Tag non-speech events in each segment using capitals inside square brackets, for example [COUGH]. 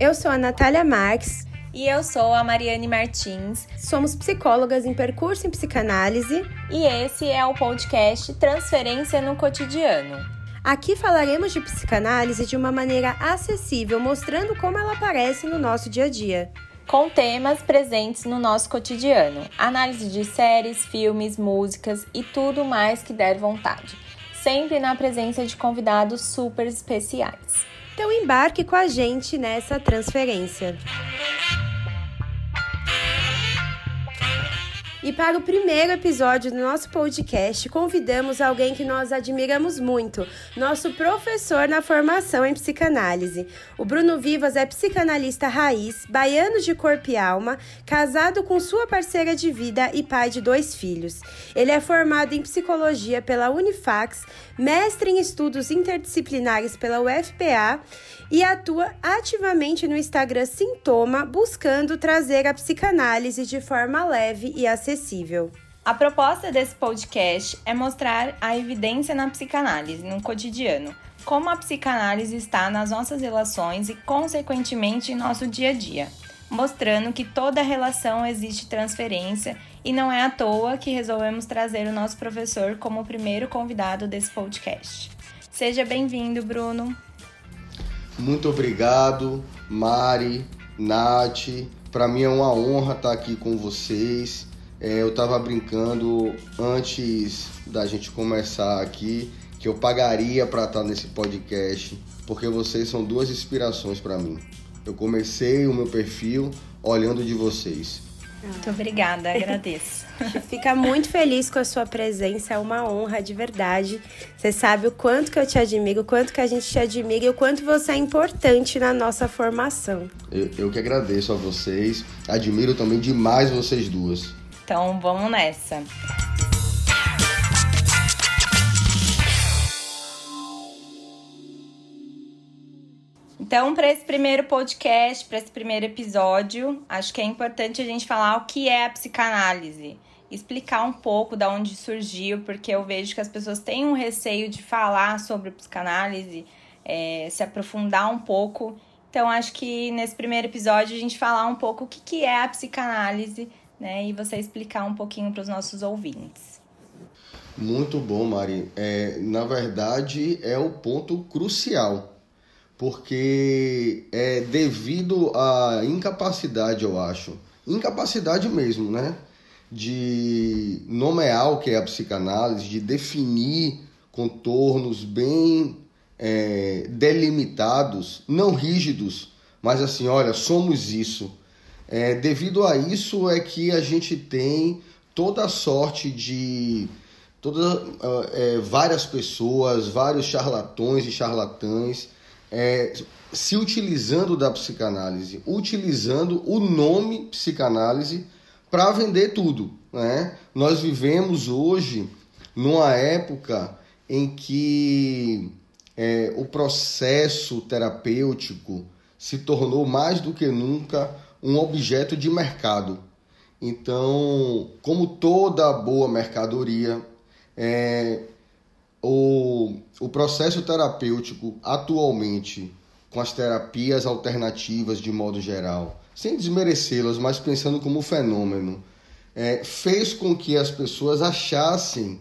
Eu sou a Natália Marques. E eu sou a Mariane Martins. Somos psicólogas em percurso em psicanálise. E esse é o podcast Transferência no Cotidiano. Aqui falaremos de psicanálise de uma maneira acessível, mostrando como ela aparece no nosso dia a dia. Com temas presentes no nosso cotidiano, análise de séries, filmes, músicas e tudo mais que der vontade, sempre na presença de convidados super especiais. Então embarque com a gente nessa transferência. E para o primeiro episódio do nosso podcast, convidamos alguém que nós admiramos muito, nosso professor na formação em psicanálise. O Bruno Vivas é psicanalista raiz, baiano de corpo e alma, casado com sua parceira de vida e pai de dois filhos. Ele é formado em psicologia pela Unifax, mestre em estudos interdisciplinares pela UFPA e atua ativamente no Instagram Sintoma, buscando trazer a psicanálise de forma leve e acessível. A proposta desse podcast é mostrar a evidência na psicanálise, no cotidiano, como a psicanálise está nas nossas relações e, consequentemente, em nosso dia a dia, mostrando que toda relação existe transferência e não é à toa que resolvemos trazer o nosso professor como o primeiro convidado desse podcast. Seja bem-vindo, Bruno. Muito obrigado, Mari, Nath. Para mim é uma honra estar aqui com vocês. É, eu estava brincando antes da gente começar aqui que eu pagaria para estar nesse podcast, porque vocês são duas inspirações para mim. Eu comecei o meu perfil olhando de vocês. Muito obrigada, agradeço. [LAUGHS] Fica muito feliz com a sua presença, é uma honra de verdade. Você sabe o quanto que eu te admiro, o quanto que a gente te admira e o quanto você é importante na nossa formação. Eu, eu que agradeço a vocês, admiro também demais vocês duas. Então vamos nessa. Então, para esse primeiro podcast, para esse primeiro episódio, acho que é importante a gente falar o que é a psicanálise, explicar um pouco da onde surgiu, porque eu vejo que as pessoas têm um receio de falar sobre psicanálise, é, se aprofundar um pouco. Então, acho que nesse primeiro episódio a gente falar um pouco o que, que é a psicanálise, né, e você explicar um pouquinho para os nossos ouvintes. Muito bom, Mari. É, na verdade, é o ponto crucial porque é devido à incapacidade, eu acho, incapacidade mesmo, né? De nomear o que é a psicanálise, de definir contornos bem é, delimitados, não rígidos, mas assim, olha, somos isso. É, devido a isso é que a gente tem toda sorte de toda, é, várias pessoas, vários charlatões e charlatãs é, se utilizando da psicanálise, utilizando o nome psicanálise para vender tudo. Né? Nós vivemos hoje numa época em que é, o processo terapêutico se tornou mais do que nunca um objeto de mercado. Então, como toda boa mercadoria, é, o, o processo terapêutico atualmente, com as terapias alternativas de modo geral, sem desmerecê-las, mas pensando como fenômeno, é, fez com que as pessoas achassem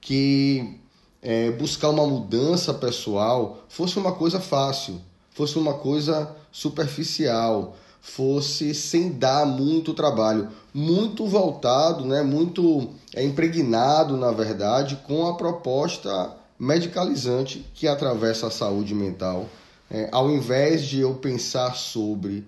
que é, buscar uma mudança pessoal fosse uma coisa fácil, fosse uma coisa superficial, fosse sem dar muito trabalho, muito voltado, né, muito é, impregnado, na verdade, com a proposta medicalizante que atravessa a saúde mental. É, ao invés de eu pensar sobre,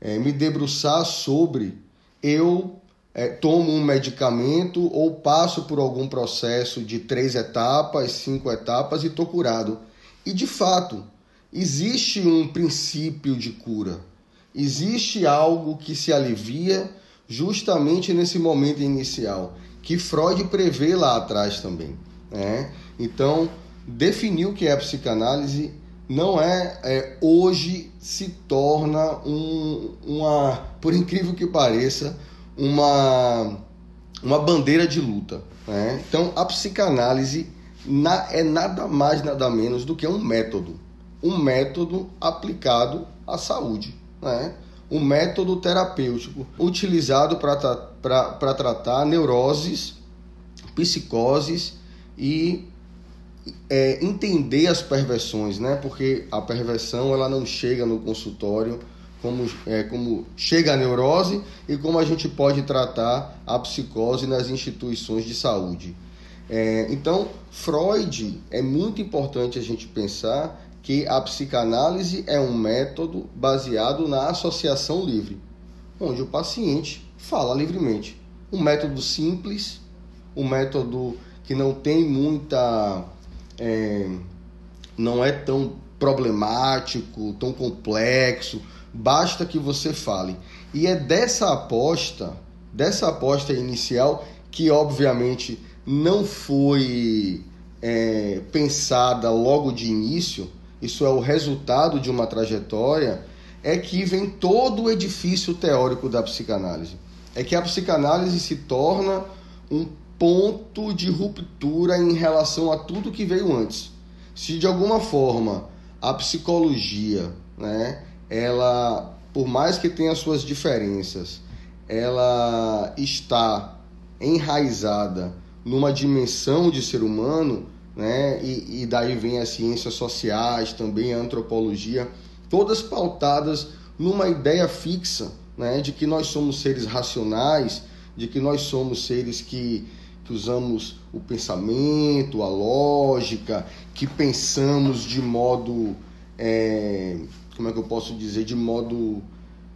é, me debruçar sobre, eu é, tomo um medicamento ou passo por algum processo de três etapas, cinco etapas e estou curado. E de fato, existe um princípio de cura existe algo que se alivia justamente nesse momento inicial, que Freud prevê lá atrás também. Né? Então, definir o que é a psicanálise não é, é hoje se torna um, uma, por incrível que pareça, uma, uma bandeira de luta. Né? Então, a psicanálise na, é nada mais, nada menos do que um método. Um método aplicado à saúde né, um método terapêutico utilizado para tratar neuroses, psicoses e é, entender as perversões, né? Porque a perversão ela não chega no consultório como, é, como chega a neurose e como a gente pode tratar a psicose nas instituições de saúde. É, então, Freud é muito importante a gente pensar que a psicanálise é um método baseado na associação livre, onde o paciente fala livremente. Um método simples, um método que não tem muita. É, não é tão problemático, tão complexo, basta que você fale. E é dessa aposta, dessa aposta inicial, que obviamente não foi é, pensada logo de início, isso é o resultado de uma trajetória, é que vem todo o edifício teórico da psicanálise. É que a psicanálise se torna um ponto de ruptura em relação a tudo que veio antes. Se de alguma forma a psicologia, né, ela, por mais que tenha suas diferenças, ela está enraizada numa dimensão de ser humano, né? E, e daí vem as ciências sociais, também a antropologia, todas pautadas numa ideia fixa, né? De que nós somos seres racionais, de que nós somos seres que, que usamos o pensamento, a lógica, que pensamos de modo é, como é que eu posso dizer, de modo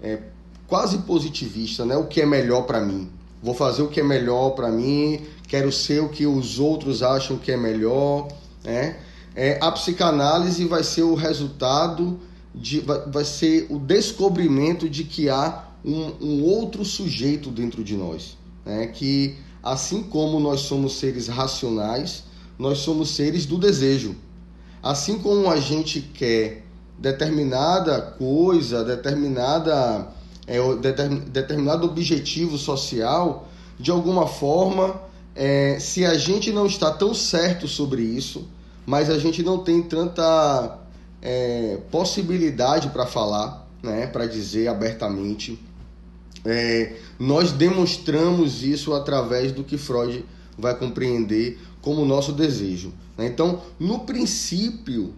é, quase positivista, né? O que é melhor para mim. Vou fazer o que é melhor para mim, quero ser o que os outros acham que é melhor, né? É, a psicanálise vai ser o resultado de, vai, vai ser o descobrimento de que há um, um outro sujeito dentro de nós, né? Que assim como nós somos seres racionais, nós somos seres do desejo. Assim como a gente quer determinada coisa, determinada, é, determinado objetivo social, de alguma forma, é, se a gente não está tão certo sobre isso, mas a gente não tem tanta é, possibilidade para falar, né, para dizer abertamente, é, nós demonstramos isso através do que Freud vai compreender como nosso desejo. Né? Então, no princípio,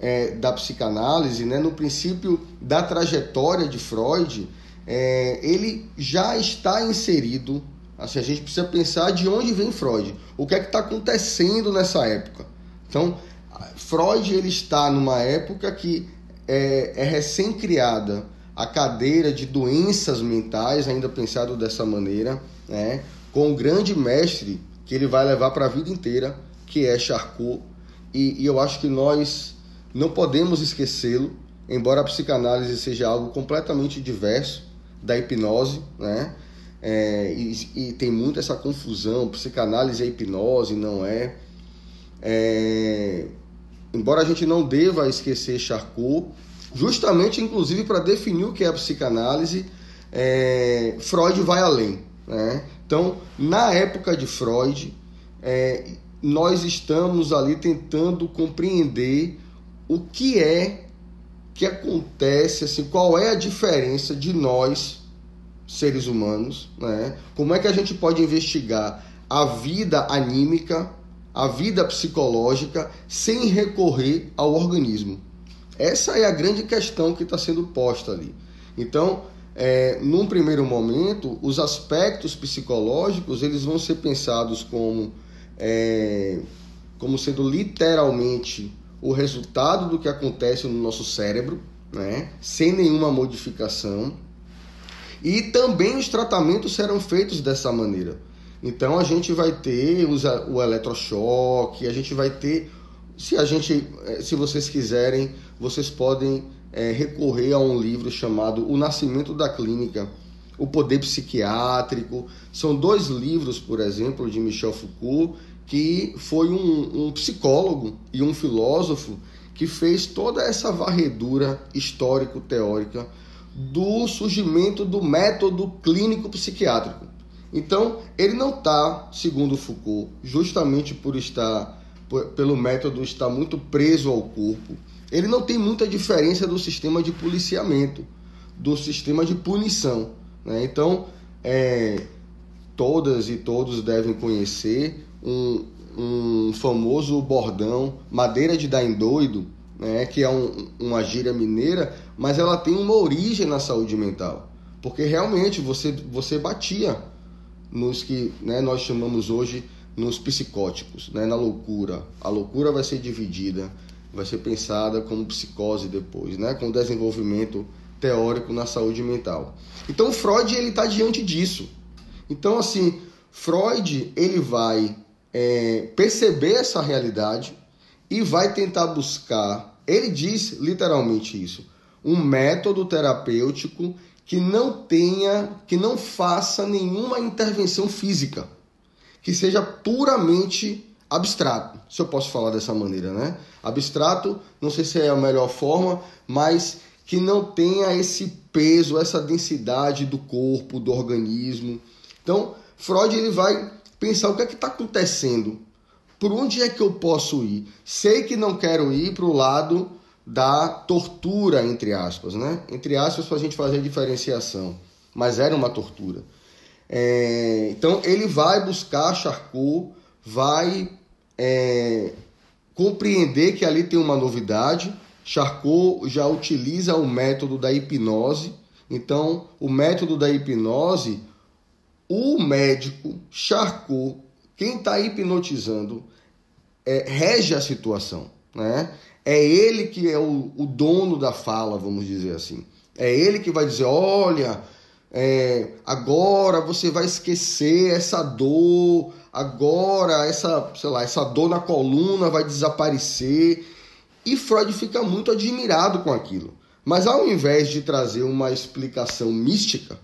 é, da psicanálise, né, no princípio da trajetória de Freud, é, ele já está inserido. Assim, a gente precisa pensar de onde vem Freud, o que é que está acontecendo nessa época. Então, Freud ele está numa época que é, é recém-criada a cadeira de doenças mentais, ainda pensado dessa maneira, né, com o grande mestre que ele vai levar para a vida inteira, que é Charcot. E, e eu acho que nós não podemos esquecê-lo, embora a psicanálise seja algo completamente diverso da hipnose, né? É, e, e, tem muito essa confusão, psicanálise é hipnose, não é. é. Embora a gente não deva esquecer Charcot, justamente inclusive para definir o que é a psicanálise, é, Freud vai além. Né? Então, na época de Freud, é, nós estamos ali tentando compreender o que é que acontece, assim, qual é a diferença de nós, seres humanos, né? Como é que a gente pode investigar a vida anímica, a vida psicológica, sem recorrer ao organismo? Essa é a grande questão que está sendo posta ali. Então, é, num primeiro momento, os aspectos psicológicos eles vão ser pensados como, é, como sendo literalmente o resultado do que acontece no nosso cérebro, né? sem nenhuma modificação. E também os tratamentos serão feitos dessa maneira. Então a gente vai ter o eletrochoque, a gente vai ter, se a gente, eh, se vocês quiserem, vocês podem é, recorrer a um livro chamado O Nascimento da Clínica, O Poder Psiquiátrico. São dois livros, por exemplo, de Michel Foucault, que foi um, um psicólogo e um filósofo que fez toda essa varredura histórico-teórica do surgimento do método clínico psiquiátrico. Então, ele não está, segundo Foucault, justamente por estar, por, pelo método estar muito preso ao corpo, ele não tem muita diferença do sistema de policiamento. do sistema de punição. Né? Então, é, todas e todos devem conhecer um, um famoso bordão, madeira de dar em doido, né? que é um, uma gíria mineira, mas ela tem uma origem na saúde mental. Porque realmente você, você batia nos que né, nós chamamos hoje nos psicóticos, né, na loucura. A loucura vai ser dividida, vai ser pensada como psicose depois, né, com desenvolvimento teórico na saúde mental. Então Freud ele está diante disso. Então assim, Freud ele vai é, perceber essa realidade e vai tentar buscar. Ele diz literalmente isso, um método terapêutico que não tenha, que não faça nenhuma intervenção física, que seja puramente abstrato, se eu posso falar dessa maneira, né? Abstrato, não sei se é a melhor forma, mas que não tenha esse peso, essa densidade do corpo, do organismo. Então, Freud ele vai pensar o que é que está acontecendo, por onde é que eu posso ir. Sei que não quero ir para o lado da tortura, entre aspas, né? Entre aspas, para a gente fazer a diferenciação. Mas era uma tortura. É, então, ele vai buscar Charcot, vai é, compreender que ali tem uma novidade. Charcot já utiliza o método da hipnose. Então, o método da hipnose, o médico, Charcot, quem está hipnotizando, é, rege a situação. Né? É ele que é o, o dono da fala, vamos dizer assim. É ele que vai dizer: olha, é, agora você vai esquecer essa dor, agora essa, sei lá, essa dor na coluna vai desaparecer. E Freud fica muito admirado com aquilo. Mas ao invés de trazer uma explicação mística,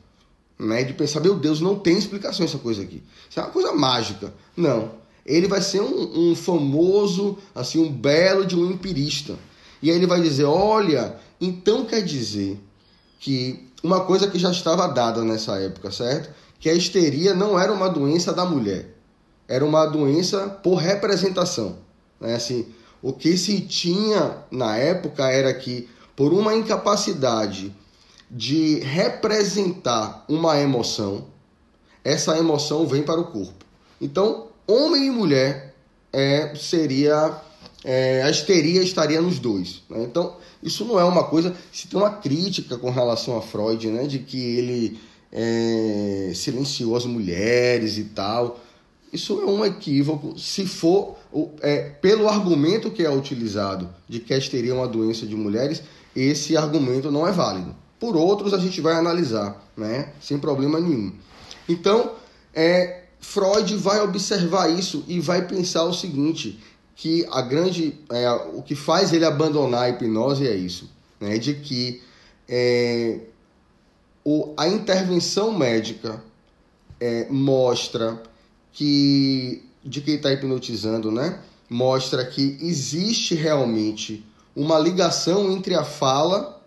né, de pensar, meu Deus, não tem explicação essa coisa aqui. Isso é uma coisa mágica. Não ele vai ser um, um famoso, assim, um belo de um empirista. E aí ele vai dizer: olha, então quer dizer que uma coisa que já estava dada nessa época, certo? Que a histeria não era uma doença da mulher, era uma doença por representação. Né? Assim, o que se tinha na época era que, por uma incapacidade de representar uma emoção, essa emoção vem para o corpo. Então, homem e mulher é, seria é, a histeria estaria nos dois. Né? Então, isso não é uma coisa. Se tem uma crítica com relação a Freud, né, de que ele é, silenciou as mulheres e tal. Isso é um equívoco. Se for é, pelo argumento que é utilizado de que a histeria é uma doença de mulheres, esse argumento não é válido. Por outros, a gente vai analisar, né, sem problema nenhum. Então, é, Freud vai observar isso e vai pensar o seguinte, que a grande, é, o que faz ele abandonar a hipnose é isso, né, de que é, o, a intervenção médica é, mostra que de quem está hipnotizando, né, mostra que existe realmente uma ligação entre a fala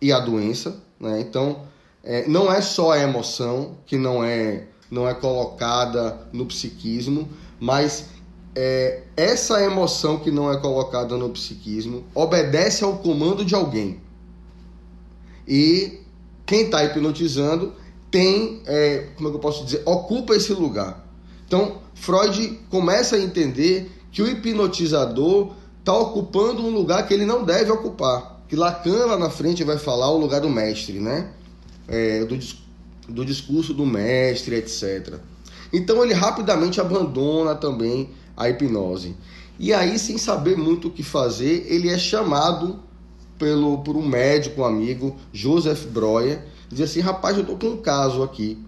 e a doença, né? Então, é, não é só a emoção que não é não é colocada no psiquismo, mas é, essa emoção que não é colocada no psiquismo obedece ao comando de alguém. E quem está hipnotizando tem, é, como é que eu posso dizer, ocupa esse lugar. Então, Freud começa a entender que o hipnotizador está ocupando um lugar que ele não deve ocupar. Que Lacan lá na frente vai falar o lugar do mestre, né? É, do, do discurso do mestre, etc. Então ele rapidamente abandona também a hipnose. E aí, sem saber muito o que fazer, ele é chamado pelo, por um médico, um amigo, Joseph Breuer, diz assim, rapaz, eu tô com um caso aqui.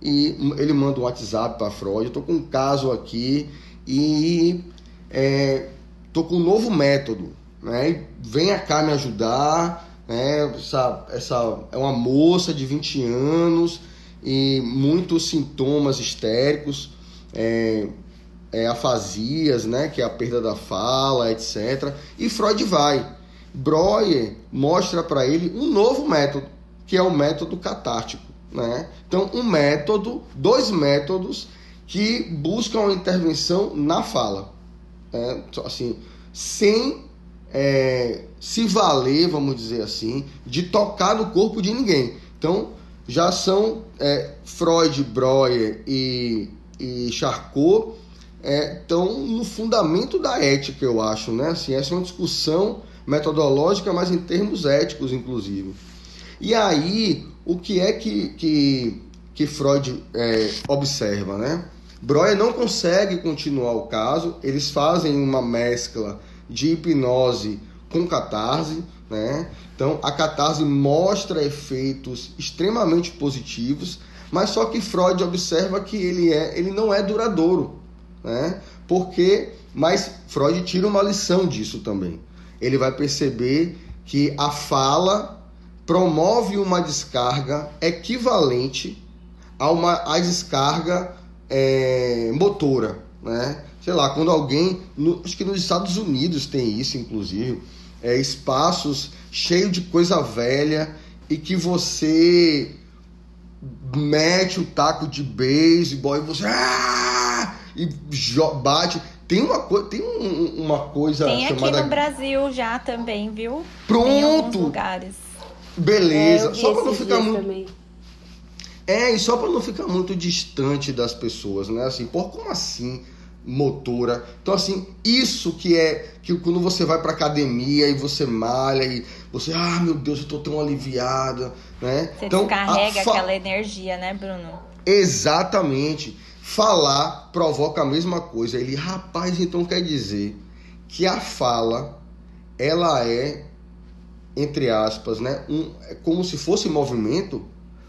E ele manda um WhatsApp para Freud, eu tô com um caso aqui e é, tô com um novo método, né? Venha cá me ajudar, né? Essa, essa é uma moça de 20 anos e muitos sintomas histéricos, é, é, afasias, né? que é a perda da fala, etc. E Freud vai. Breuer mostra para ele um novo método, que é o método catártico. Né? Então, um método, dois métodos que buscam a intervenção na fala. Né? Assim, sem é, se valer, vamos dizer assim, de tocar no corpo de ninguém. Então, já são é, Freud, Breuer e, e Charcot estão é, no fundamento da ética, eu acho, né? Assim, essa é uma discussão metodológica, mas em termos éticos, inclusive. E aí, o que é que, que, que Freud é, observa, né? Breuer não consegue continuar o caso, eles fazem uma mescla de hipnose com catarse, né? Então a catarse mostra efeitos extremamente positivos, mas só que Freud observa que ele é, ele não é duradouro, né? Porque, mas Freud tira uma lição disso também. Ele vai perceber que a fala promove uma descarga equivalente a uma a descarga é, motora, né? Sei lá, quando alguém, no, acho que nos Estados Unidos tem isso, inclusive, é, espaços cheios de coisa velha e que você mete o taco de beisebol e você ah! e bate. Tem uma, co tem um, uma coisa tem chamada. aqui no Brasil já também, viu? Pronto! Tem alguns lugares. Beleza, é, só para não ficar muito. Também. É, e só para não ficar muito distante das pessoas, né? Assim, por como assim? Motora. Então assim, isso que é que quando você vai para academia e você malha e você, ah, meu Deus, eu tô tão aliviada, né? Você então, descarrega fa... aquela energia, né, Bruno? Exatamente. Falar provoca a mesma coisa. Ele, rapaz, então quer dizer que a fala ela é entre aspas, né, um, é como se fosse movimento,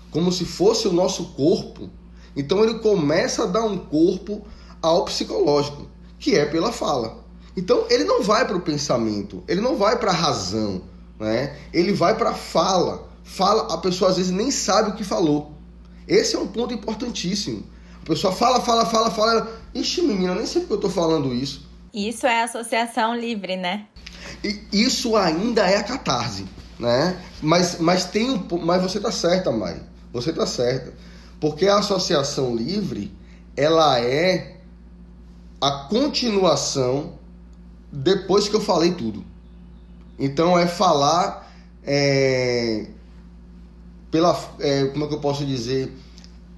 como se fosse o nosso corpo. Então ele começa a dar um corpo ao psicológico, que é pela fala. Então ele não vai para o pensamento, ele não vai para a razão, né? Ele vai para a fala. Fala, a pessoa às vezes nem sabe o que falou. Esse é um ponto importantíssimo. A pessoa fala, fala, fala, fala, ela, ixi, menina, nem sei porque eu estou falando isso. Isso é associação livre, né? E isso ainda é a catarse, né? Mas, mas tem um, mas você tá certa, Mari. Você tá certa. Porque a associação livre, ela é a continuação depois que eu falei tudo. Então é falar é, pela é, como é que eu posso dizer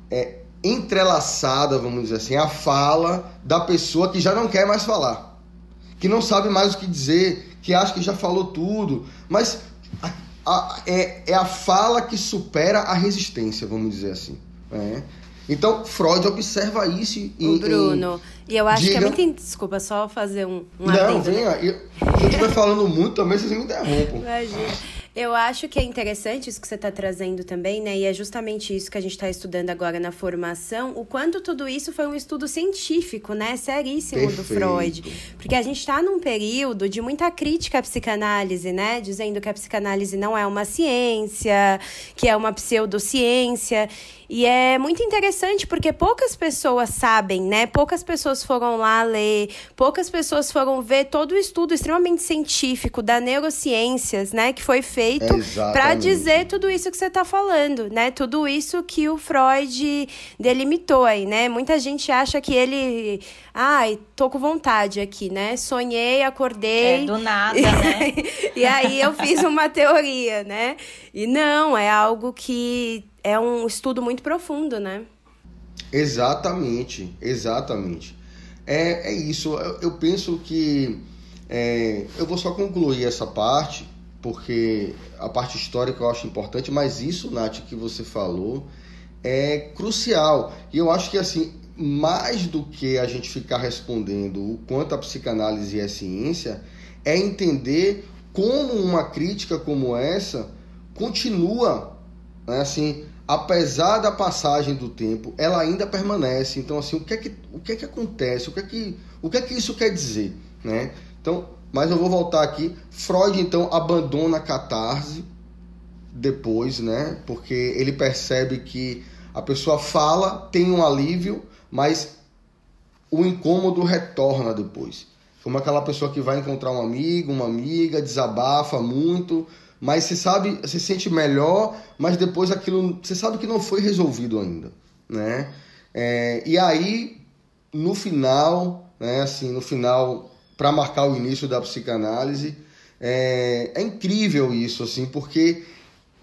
é, entrelaçada, vamos dizer assim, a fala da pessoa que já não quer mais falar, que não sabe mais o que dizer, que acha que já falou tudo, mas a, a, é, é a fala que supera a resistência, vamos dizer assim. Né? Então, Freud observa isso em. Bruno, em... e eu acho Diga... que é muito. Desculpa, só fazer um. um Não, adendo, venha. Né? Eu, se eu estiver falando muito também, vocês me interrompam. Imagina. Eu acho que é interessante isso que você está trazendo também, né? E é justamente isso que a gente está estudando agora na formação, o quanto tudo isso foi um estudo científico, né? Seríssimo Perfeito. do Freud. Porque a gente está num período de muita crítica à psicanálise, né? Dizendo que a psicanálise não é uma ciência, que é uma pseudociência. E é muito interessante porque poucas pessoas sabem, né? Poucas pessoas foram lá ler, poucas pessoas foram ver todo o estudo extremamente científico da neurociências, né? Que foi feito para dizer tudo isso que você está falando, né? Tudo isso que o Freud delimitou aí, né? Muita gente acha que ele. Ai, tô com vontade aqui, né? Sonhei, acordei. É, do nada, né? [LAUGHS] e aí eu fiz uma teoria, né? E não, é algo que é um estudo muito profundo, né? Exatamente, exatamente. É, é isso. Eu, eu penso que é, eu vou só concluir essa parte, porque a parte histórica eu acho importante, mas isso, Nath, que você falou, é crucial. E eu acho que assim, mais do que a gente ficar respondendo o quanto a psicanálise é ciência, é entender como uma crítica como essa continua, né, assim, apesar da passagem do tempo, ela ainda permanece. Então, assim, o que é que, o que, é que acontece? O que é que, o que é que isso quer dizer? Né? Então, mas eu vou voltar aqui. Freud, então, abandona a catarse depois, né? Porque ele percebe que a pessoa fala, tem um alívio, mas o incômodo retorna depois. Como aquela pessoa que vai encontrar um amigo, uma amiga, desabafa muito, mas você sabe, você sente melhor, mas depois aquilo, você sabe que não foi resolvido ainda, né? É, e aí, no final, né, assim, no final, para marcar o início da psicanálise, É, é incrível isso, assim, porque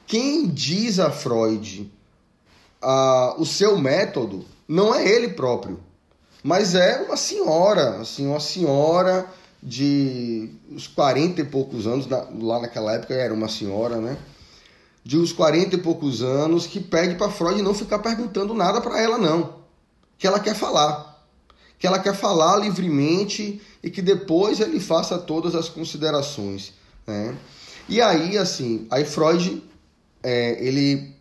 quem diz a Freud a, o seu método não é ele próprio, mas é uma senhora, assim, uma senhora de uns 40 e poucos anos, lá naquela época era uma senhora, né? De uns 40 e poucos anos que pede para Freud não ficar perguntando nada para ela não, que ela quer falar, que ela quer falar livremente e que depois ele faça todas as considerações, né? E aí assim, aí Freud é, ele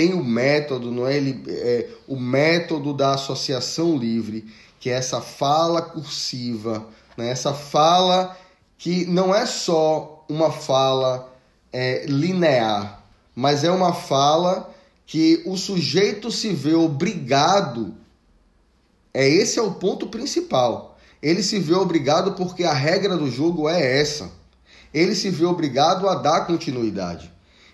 tem o método, não é? Ele, é, o método da associação livre, que é essa fala cursiva, né? essa fala que não é só uma fala é, linear, mas é uma fala que o sujeito se vê obrigado. É esse é o ponto principal. Ele se vê obrigado porque a regra do jogo é essa. Ele se vê obrigado a dar continuidade.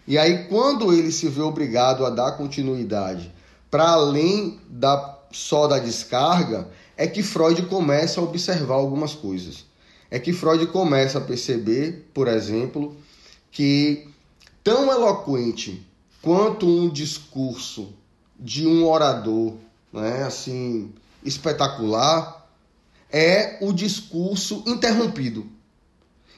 E aí, quando ele se vê obrigado a dar continuidade para além da só da descarga, é que Freud começa a observar algumas coisas. É que Freud começa a perceber, por exemplo, que tão eloquente quanto um discurso de um orador, né, assim, espetacular, é o discurso interrompido.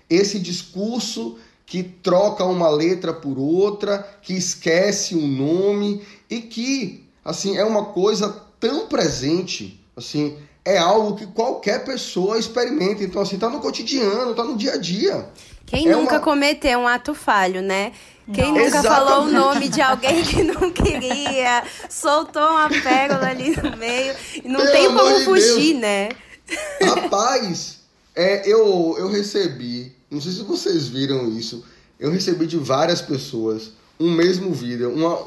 Esse discurso que troca uma letra por outra, que esquece um nome e que, assim, é uma coisa tão presente, assim, é algo que qualquer pessoa experimenta. Então, assim, tá no cotidiano, tá no dia a dia. Quem é nunca uma... cometeu um ato falho, né? Quem não. nunca Exatamente. falou o nome de alguém que não queria, soltou uma pérola ali no meio, e não Pelo tem como fugir, Deus. né? Rapaz, é, eu, eu recebi não sei se vocês viram isso. Eu recebi de várias pessoas um mesmo vídeo, uma,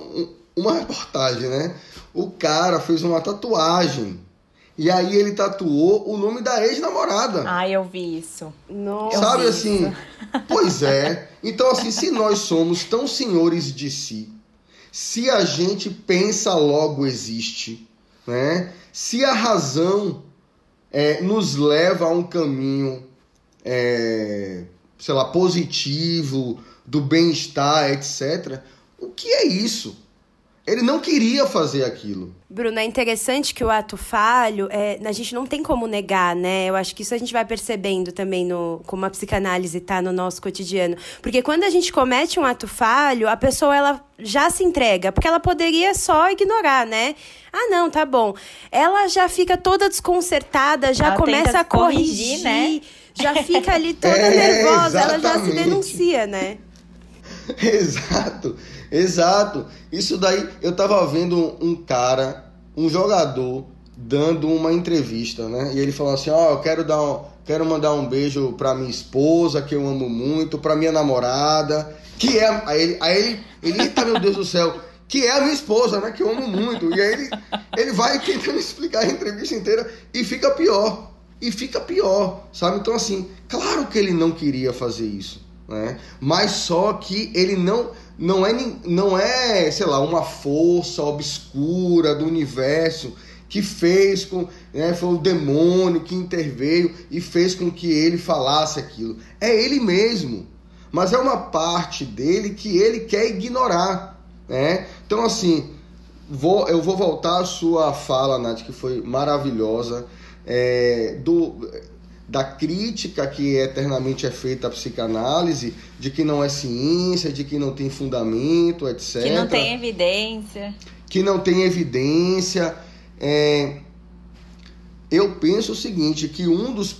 uma reportagem, né? O cara fez uma tatuagem. E aí ele tatuou o nome da ex-namorada. Ah, eu vi isso. Nossa. Sabe assim? Isso. [LAUGHS] Pois é. Então, assim, se nós somos tão senhores de si, se a gente pensa logo existe, né? Se a razão é, nos leva a um caminho é, sei lá, positivo, do bem-estar, etc. O que é isso? Ele não queria fazer aquilo. Bruno, é interessante que o ato falho, é, a gente não tem como negar, né? Eu acho que isso a gente vai percebendo também no, como a psicanálise está no nosso cotidiano. Porque quando a gente comete um ato falho, a pessoa ela já se entrega, porque ela poderia só ignorar, né? Ah, não, tá bom. Ela já fica toda desconcertada, já ela começa a corrigir, corrigir né? Já fica ali toda é, nervosa, exatamente. ela já se denuncia, né? [LAUGHS] Exato, exato. Isso daí, eu tava vendo um cara, um jogador, dando uma entrevista, né? E ele falou assim: Ó, oh, eu quero dar um, quero mandar um beijo pra minha esposa, que eu amo muito, pra minha namorada, que é. Aí ele, aí ele, ele eita meu Deus do céu, que é a minha esposa, né? Que eu amo muito. E aí ele, ele vai tentando [LAUGHS] explicar a entrevista inteira e fica pior e fica pior, sabe? Então, assim, claro que ele não queria fazer isso, né? Mas só que ele não não é não é, sei lá, uma força obscura do universo que fez com, né, foi o demônio que interveio e fez com que ele falasse aquilo. É ele mesmo. Mas é uma parte dele que ele quer ignorar, né? Então assim, vou, eu vou voltar à sua fala, Nath, que foi maravilhosa é, do, da crítica que eternamente é feita à psicanálise, de que não é ciência, de que não tem fundamento, etc. Que não tem evidência. Que não tem evidência. É, eu penso o seguinte, que um dos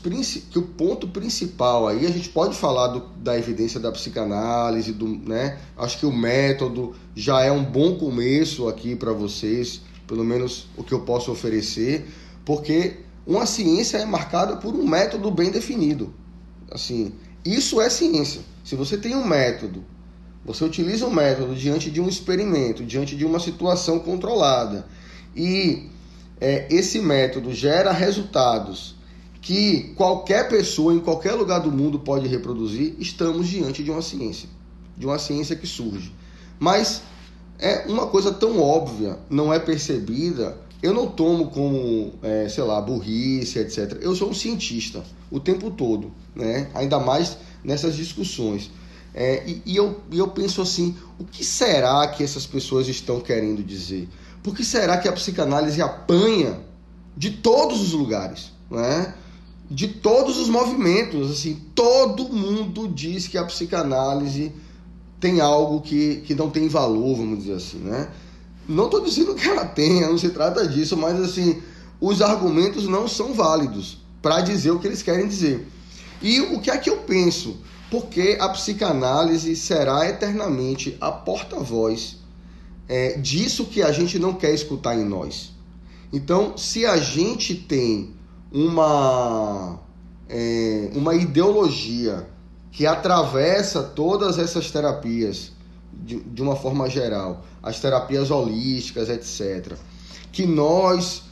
que o ponto principal aí, a gente pode falar do, da evidência da psicanálise, do, né? Acho que o método já é um bom começo aqui para vocês, pelo menos o que eu posso oferecer, porque uma ciência é marcada por um método bem definido. Assim, isso é ciência. Se você tem um método, você utiliza um método diante de um experimento, diante de uma situação controlada, e é, esse método gera resultados que qualquer pessoa em qualquer lugar do mundo pode reproduzir, estamos diante de uma ciência, de uma ciência que surge. Mas é uma coisa tão óbvia, não é percebida eu não tomo como, é, sei lá, burrice, etc. Eu sou um cientista o tempo todo, né? Ainda mais nessas discussões. É, e, e, eu, eu penso assim, o que será que essas pessoas estão querendo dizer? Por que será que a psicanálise apanha de todos os lugares? Né? De todos os movimentos. Assim, todo mundo diz que a psicanálise tem algo que, que não tem valor, vamos dizer assim. Né? Não estou dizendo que ela tenha, não se trata disso, mas assim, os argumentos não são válidos para dizer o que eles querem dizer. E o que é que eu penso? Porque a psicanálise será eternamente a porta-voz é, disso que a gente não quer escutar em nós. Então, se a gente tem uma, é, uma ideologia que atravessa todas essas terapias de, de uma forma geral, as terapias holísticas, etc., que nós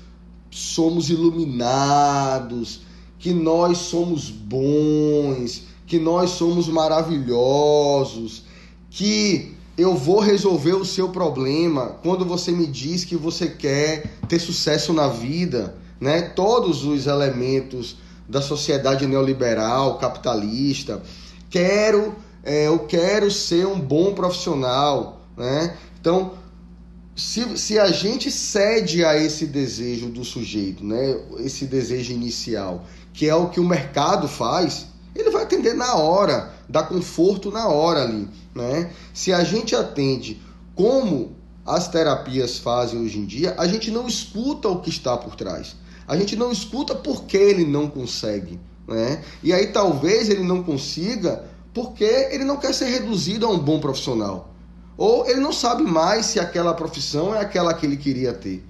somos iluminados, que nós somos bons, que nós somos maravilhosos, que eu vou resolver o seu problema quando você me diz que você quer ter sucesso na vida, né? Todos os elementos da sociedade neoliberal, capitalista, quero, é, eu quero ser um bom profissional, né? Então, se, se a gente cede a esse desejo do sujeito, né? Esse desejo inicial, que é o que o mercado faz, ele vai atender na hora, dá conforto na hora ali, né? Se a gente atende como as terapias fazem hoje em dia, a gente não escuta o que está por trás. A gente não escuta porque ele não consegue, né? E aí talvez ele não consiga porque ele não quer ser reduzido a um bom profissional. Ou ele não sabe mais se aquela profissão é aquela que ele queria ter.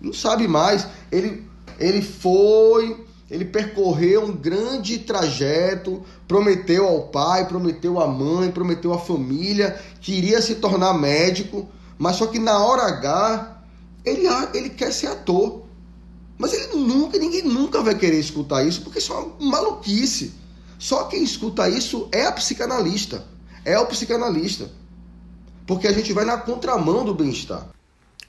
Não sabe mais. Ele, ele foi ele percorreu um grande trajeto, prometeu ao pai, prometeu à mãe, prometeu à família que iria se tornar médico, mas só que na hora H ele, ele quer ser ator. Mas ele nunca, ninguém nunca vai querer escutar isso, porque isso é uma maluquice. Só quem escuta isso é a psicanalista. É o psicanalista. Porque a gente vai na contramão do bem-estar.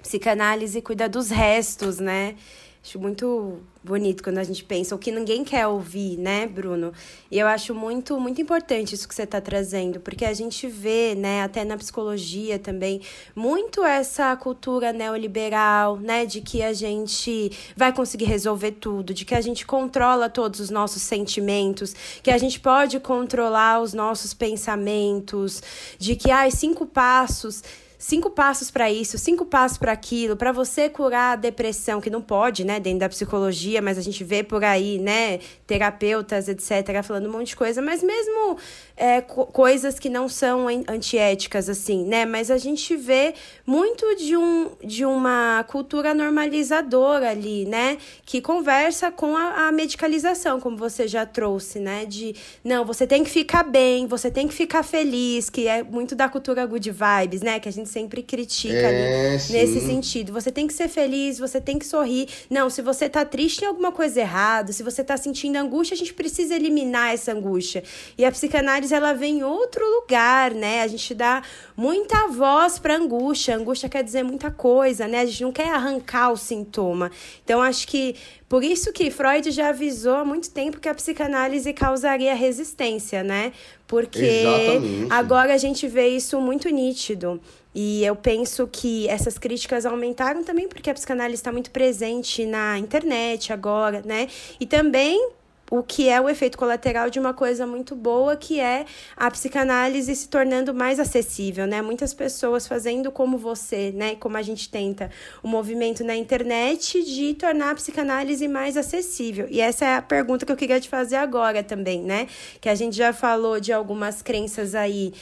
Psicanálise cuida dos restos, né? Acho muito bonito quando a gente pensa o que ninguém quer ouvir, né, Bruno? E eu acho muito, muito importante isso que você está trazendo, porque a gente vê, né, até na psicologia também, muito essa cultura neoliberal, né, de que a gente vai conseguir resolver tudo, de que a gente controla todos os nossos sentimentos, que a gente pode controlar os nossos pensamentos, de que, ai, cinco passos cinco passos para isso, cinco passos para aquilo, para você curar a depressão, que não pode, né, dentro da psicologia, mas a gente vê por aí, né, terapeutas, etc., falando um monte de coisa, mas mesmo é, co coisas que não são antiéticas, assim, né, mas a gente vê muito de, um, de uma cultura normalizadora ali, né, que conversa com a, a medicalização, como você já trouxe, né, de, não, você tem que ficar bem, você tem que ficar feliz, que é muito da cultura good vibes, né, que a gente sempre critica é, ali nesse sentido. Você tem que ser feliz, você tem que sorrir. Não, se você tá triste, tem alguma coisa errada. Se você tá sentindo angústia, a gente precisa eliminar essa angústia. E a psicanálise, ela vem em outro lugar, né? A gente dá muita voz pra angústia. angústia quer dizer muita coisa, né? A gente não quer arrancar o sintoma. Então, acho que por isso que Freud já avisou há muito tempo que a psicanálise causaria resistência, né? Porque Exatamente. agora a gente vê isso muito nítido. E eu penso que essas críticas aumentaram também porque a psicanálise está muito presente na internet agora, né? E também o que é o efeito colateral de uma coisa muito boa, que é a psicanálise se tornando mais acessível, né? Muitas pessoas fazendo como você, né? Como a gente tenta o movimento na internet de tornar a psicanálise mais acessível. E essa é a pergunta que eu queria te fazer agora também, né? Que a gente já falou de algumas crenças aí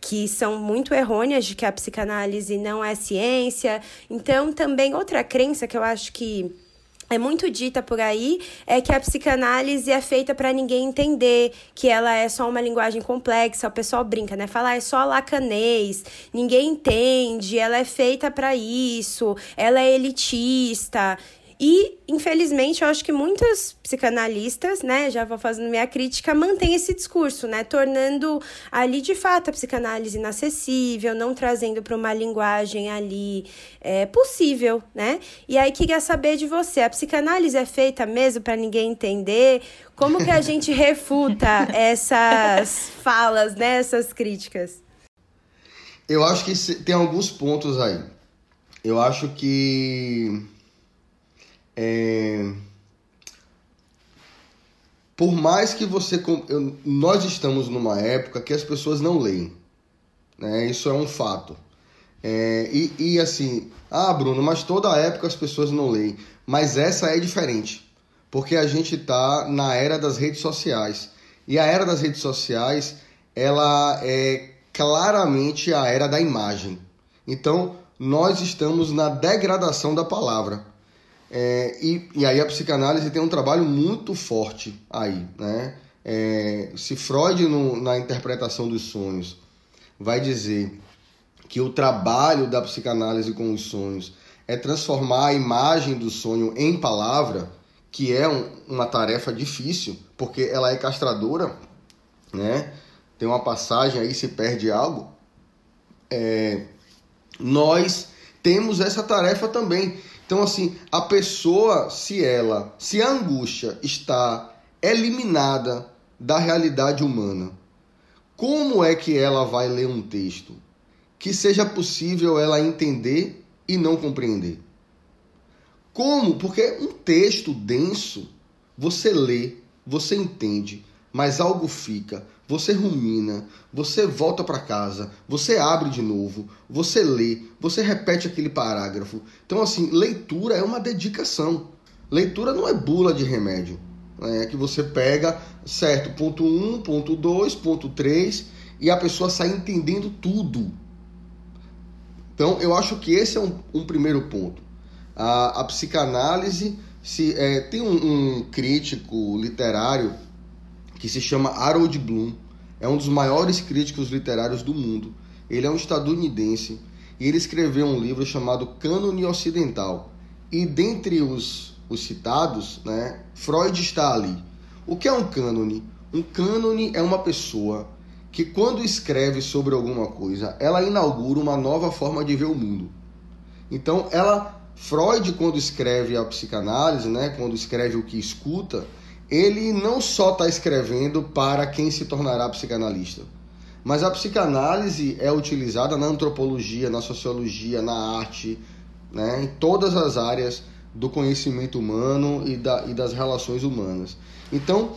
que são muito errôneas de que a psicanálise não é ciência. Então, também outra crença que eu acho que é muito dita por aí é que a psicanálise é feita para ninguém entender, que ela é só uma linguagem complexa, o pessoal brinca, né? Fala, ah, é só lacanês, ninguém entende, ela é feita para isso, ela é elitista. E, infelizmente, eu acho que muitos psicanalistas, né, já vou fazendo minha crítica, mantêm esse discurso, né, tornando ali de fato a psicanálise inacessível, não trazendo para uma linguagem ali é, possível, né? E aí queria saber de você, a psicanálise é feita mesmo para ninguém entender? Como que a [LAUGHS] gente refuta essas falas, né, essas críticas? Eu acho que tem alguns pontos aí. Eu acho que é... Por mais que você. Nós estamos numa época que as pessoas não leem. Né? Isso é um fato. É... E, e assim, ah, Bruno, mas toda época as pessoas não leem. Mas essa é diferente. Porque a gente está na era das redes sociais. E a era das redes sociais, ela é claramente a era da imagem. Então, nós estamos na degradação da palavra. É, e, e aí a psicanálise tem um trabalho muito forte aí, né? É, se Freud, no, na interpretação dos sonhos, vai dizer que o trabalho da psicanálise com os sonhos é transformar a imagem do sonho em palavra, que é um, uma tarefa difícil, porque ela é castradora, né? Tem uma passagem aí, se perde algo. É, nós temos essa tarefa também. Então, assim, a pessoa, se ela, se a angústia está eliminada da realidade humana, como é que ela vai ler um texto que seja possível ela entender e não compreender? Como? Porque um texto denso, você lê, você entende, mas algo fica, você rumina, você volta para casa, você abre de novo, você lê, você repete aquele parágrafo. Então, assim, leitura é uma dedicação. Leitura não é bula de remédio. É que você pega, certo, ponto 1, um, ponto 2, ponto 3, e a pessoa sai entendendo tudo. Então, eu acho que esse é um, um primeiro ponto. A, a psicanálise, se, é, tem um, um crítico literário que se chama Harold Bloom. É um dos maiores críticos literários do mundo. Ele é um estadunidense e ele escreveu um livro chamado Cânone Ocidental. E dentre os, os citados, né, Freud está ali. O que é um cânone? Um cânone é uma pessoa que quando escreve sobre alguma coisa, ela inaugura uma nova forma de ver o mundo. Então, ela Freud quando escreve a psicanálise, né, quando escreve o que escuta, ele não só está escrevendo para quem se tornará psicanalista, mas a psicanálise é utilizada na antropologia, na sociologia, na arte, né, em todas as áreas do conhecimento humano e, da, e das relações humanas. Então,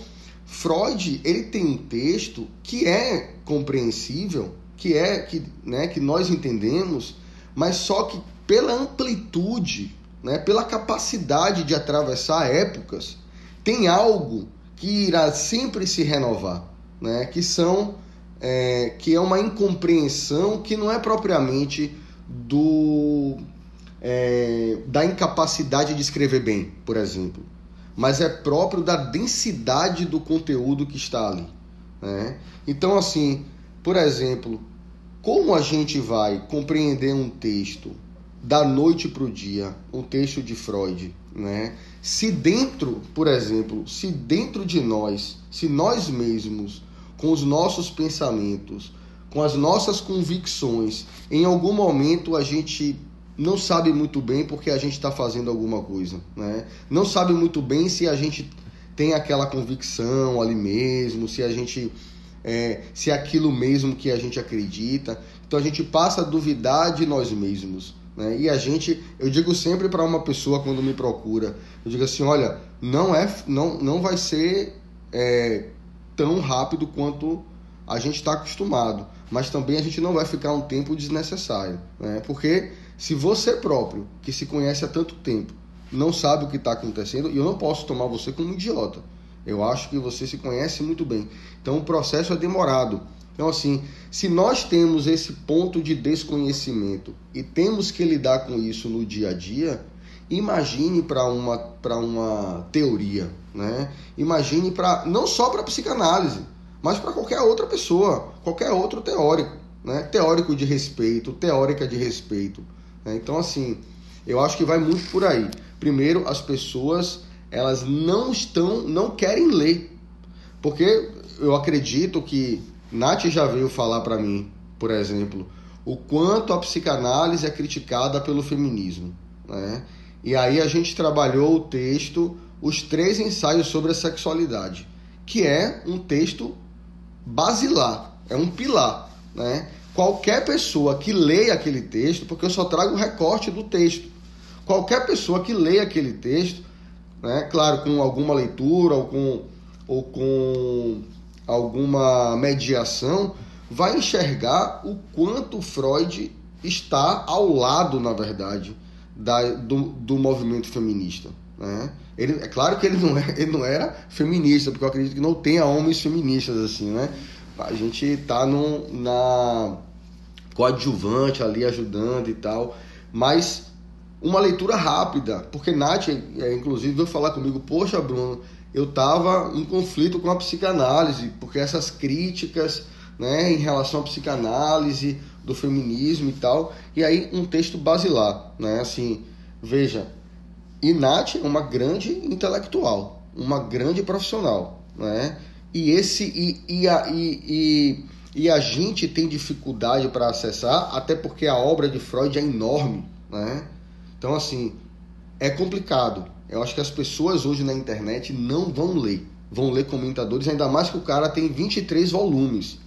Freud ele tem um texto que é compreensível, que é que, né, que nós entendemos, mas só que pela amplitude, né, pela capacidade de atravessar épocas, tem algo que irá sempre se renovar, né? que são é, que é uma incompreensão que não é propriamente do é, da incapacidade de escrever bem, por exemplo, mas é próprio da densidade do conteúdo que está ali. Né? Então, assim, por exemplo, como a gente vai compreender um texto da noite para o dia, um texto de Freud, né? Se dentro, por exemplo, se dentro de nós, se nós mesmos, com os nossos pensamentos, com as nossas convicções, em algum momento a gente não sabe muito bem porque a gente está fazendo alguma coisa, né? Não sabe muito bem se a gente tem aquela convicção ali mesmo, se a gente é, se é aquilo mesmo que a gente acredita. Então a gente passa a duvidar de nós mesmos. Né? E a gente, eu digo sempre para uma pessoa quando me procura, eu digo assim, olha, não é, não, não vai ser é, tão rápido quanto a gente está acostumado, mas também a gente não vai ficar um tempo desnecessário, né? Porque se você próprio, que se conhece há tanto tempo, não sabe o que está acontecendo, e eu não posso tomar você como idiota. Eu acho que você se conhece muito bem. Então o processo é demorado. Então, assim, se nós temos esse ponto de desconhecimento e temos que lidar com isso no dia a dia, imagine para uma, uma teoria, né? Imagine para não só para psicanálise, mas para qualquer outra pessoa, qualquer outro teórico, né? Teórico de respeito, teórica de respeito. Né? Então, assim, eu acho que vai muito por aí. Primeiro, as pessoas elas não estão, não querem ler. Porque eu acredito que Nath já veio falar para mim, por exemplo, o quanto a psicanálise é criticada pelo feminismo. Né? E aí a gente trabalhou o texto Os Três Ensaios sobre a Sexualidade, que é um texto basilar, é um pilar. Né? Qualquer pessoa que leia aquele texto, porque eu só trago o recorte do texto, qualquer pessoa que leia aquele texto, né, claro, com alguma leitura ou com, ou com alguma mediação, vai enxergar o quanto Freud está ao lado, na verdade, da, do, do movimento feminista. Né? Ele, é claro que ele não, é, [LAUGHS] ele não era feminista, porque eu acredito que não tenha homens feministas assim, né? A gente está na coadjuvante ali ajudando e tal, mas uma leitura rápida, porque Nath, é, inclusive, veio falar comigo, poxa, Bruno, eu estava em conflito com a psicanálise, porque essas críticas né, em relação à psicanálise, do feminismo e tal, e aí um texto basilar, né, assim, veja, Nath é uma grande intelectual, uma grande profissional, né, e esse, e, e, a, e, e, e a gente tem dificuldade para acessar, até porque a obra de Freud é enorme, né, então, assim, é complicado. Eu acho que as pessoas hoje na internet não vão ler. Vão ler comentadores, ainda mais que o cara tem 23 volumes.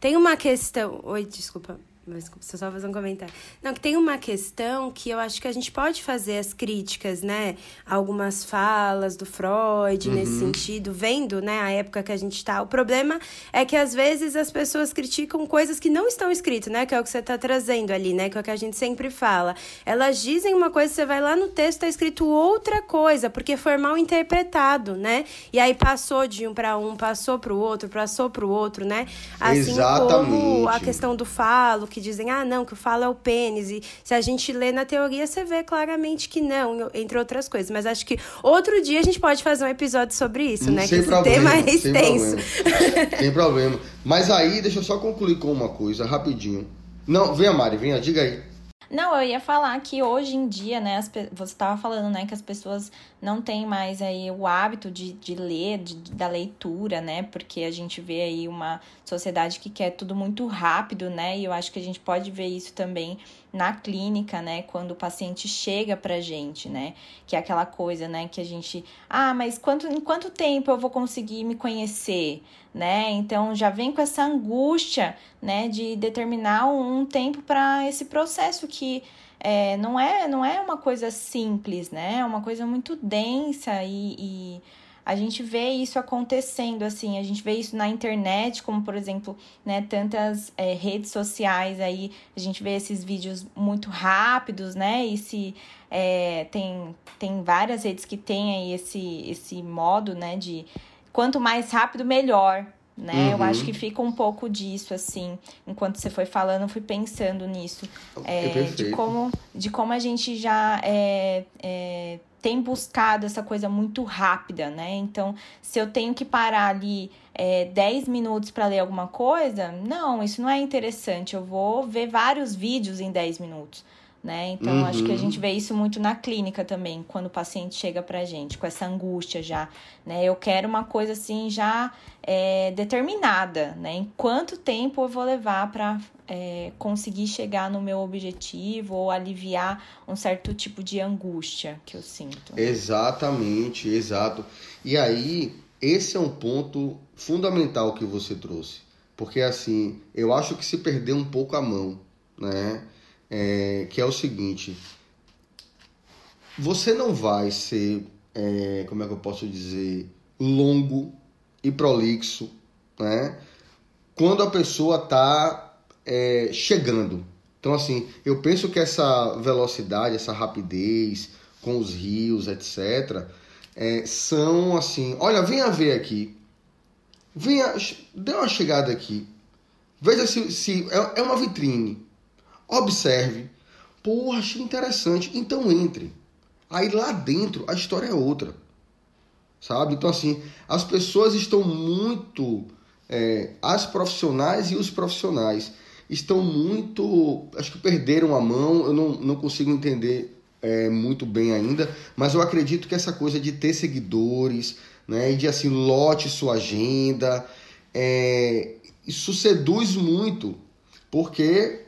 Tem uma questão. Oi, desculpa. Mas só fazer um comentário. Não, que tem uma questão que eu acho que a gente pode fazer as críticas, né? Algumas falas do Freud uhum. nesse sentido, vendo, né, a época que a gente está. O problema é que às vezes as pessoas criticam coisas que não estão escritas, né? Que é o que você está trazendo ali, né? Que é o que a gente sempre fala. Elas dizem uma coisa, você vai lá no texto, está escrito outra coisa, porque foi mal interpretado, né? E aí passou de um para um, passou para o outro, passou para o outro, né? Assim Exatamente. como a questão do falo, que dizem, ah, não, que o falo é o pênis. E se a gente lê na teoria, você vê claramente que não, entre outras coisas. Mas acho que outro dia a gente pode fazer um episódio sobre isso, né? Sem que problema, tema é extenso. Sem problema. [LAUGHS] sem problema. Mas aí, deixa eu só concluir com uma coisa, rapidinho. Não, venha, Mari, venha, diga aí. Não, eu ia falar que hoje em dia, né, as, você estava falando, né, que as pessoas não têm mais aí o hábito de, de ler, de, da leitura, né, porque a gente vê aí uma sociedade que quer tudo muito rápido, né, e eu acho que a gente pode ver isso também na clínica, né, quando o paciente chega pra gente, né, que é aquela coisa, né, que a gente, ah, mas quanto, em quanto tempo eu vou conseguir me conhecer, né, então já vem com essa angústia, né, de determinar um tempo para esse processo que é, não, é, não é uma coisa simples, né, é uma coisa muito densa e, e a gente vê isso acontecendo, assim, a gente vê isso na internet, como por exemplo, né, tantas é, redes sociais aí, a gente vê esses vídeos muito rápidos, né, e se é, tem, tem várias redes que têm aí esse, esse modo, né, de quanto mais rápido, melhor, né? Uhum. Eu acho que fica um pouco disso, assim. Enquanto você foi falando, eu fui pensando nisso. É, é de, como, de como a gente já é, é, tem buscado essa coisa muito rápida, né? Então, se eu tenho que parar ali é, 10 minutos para ler alguma coisa, não, isso não é interessante. Eu vou ver vários vídeos em 10 minutos. Né? Então, uhum. acho que a gente vê isso muito na clínica também, quando o paciente chega pra gente com essa angústia já, né? Eu quero uma coisa assim já é, determinada, né? Em quanto tempo eu vou levar para é, conseguir chegar no meu objetivo ou aliviar um certo tipo de angústia que eu sinto. Exatamente, exato. E aí, esse é um ponto fundamental que você trouxe. Porque assim, eu acho que se perdeu um pouco a mão, né? É, que é o seguinte: você não vai ser, é, como é que eu posso dizer, longo e prolixo, né? Quando a pessoa está é, chegando. Então, assim, eu penso que essa velocidade, essa rapidez com os rios, etc., é, são assim: olha, venha ver aqui, venha, dê uma chegada aqui, veja se, se é, é uma vitrine, observe. Pô, achei interessante, então entre. Aí lá dentro a história é outra, sabe? Então, assim, as pessoas estão muito. É, as profissionais e os profissionais estão muito. Acho que perderam a mão, eu não, não consigo entender é, muito bem ainda, mas eu acredito que essa coisa de ter seguidores, né, e de assim, lote sua agenda, é, isso seduz muito, porque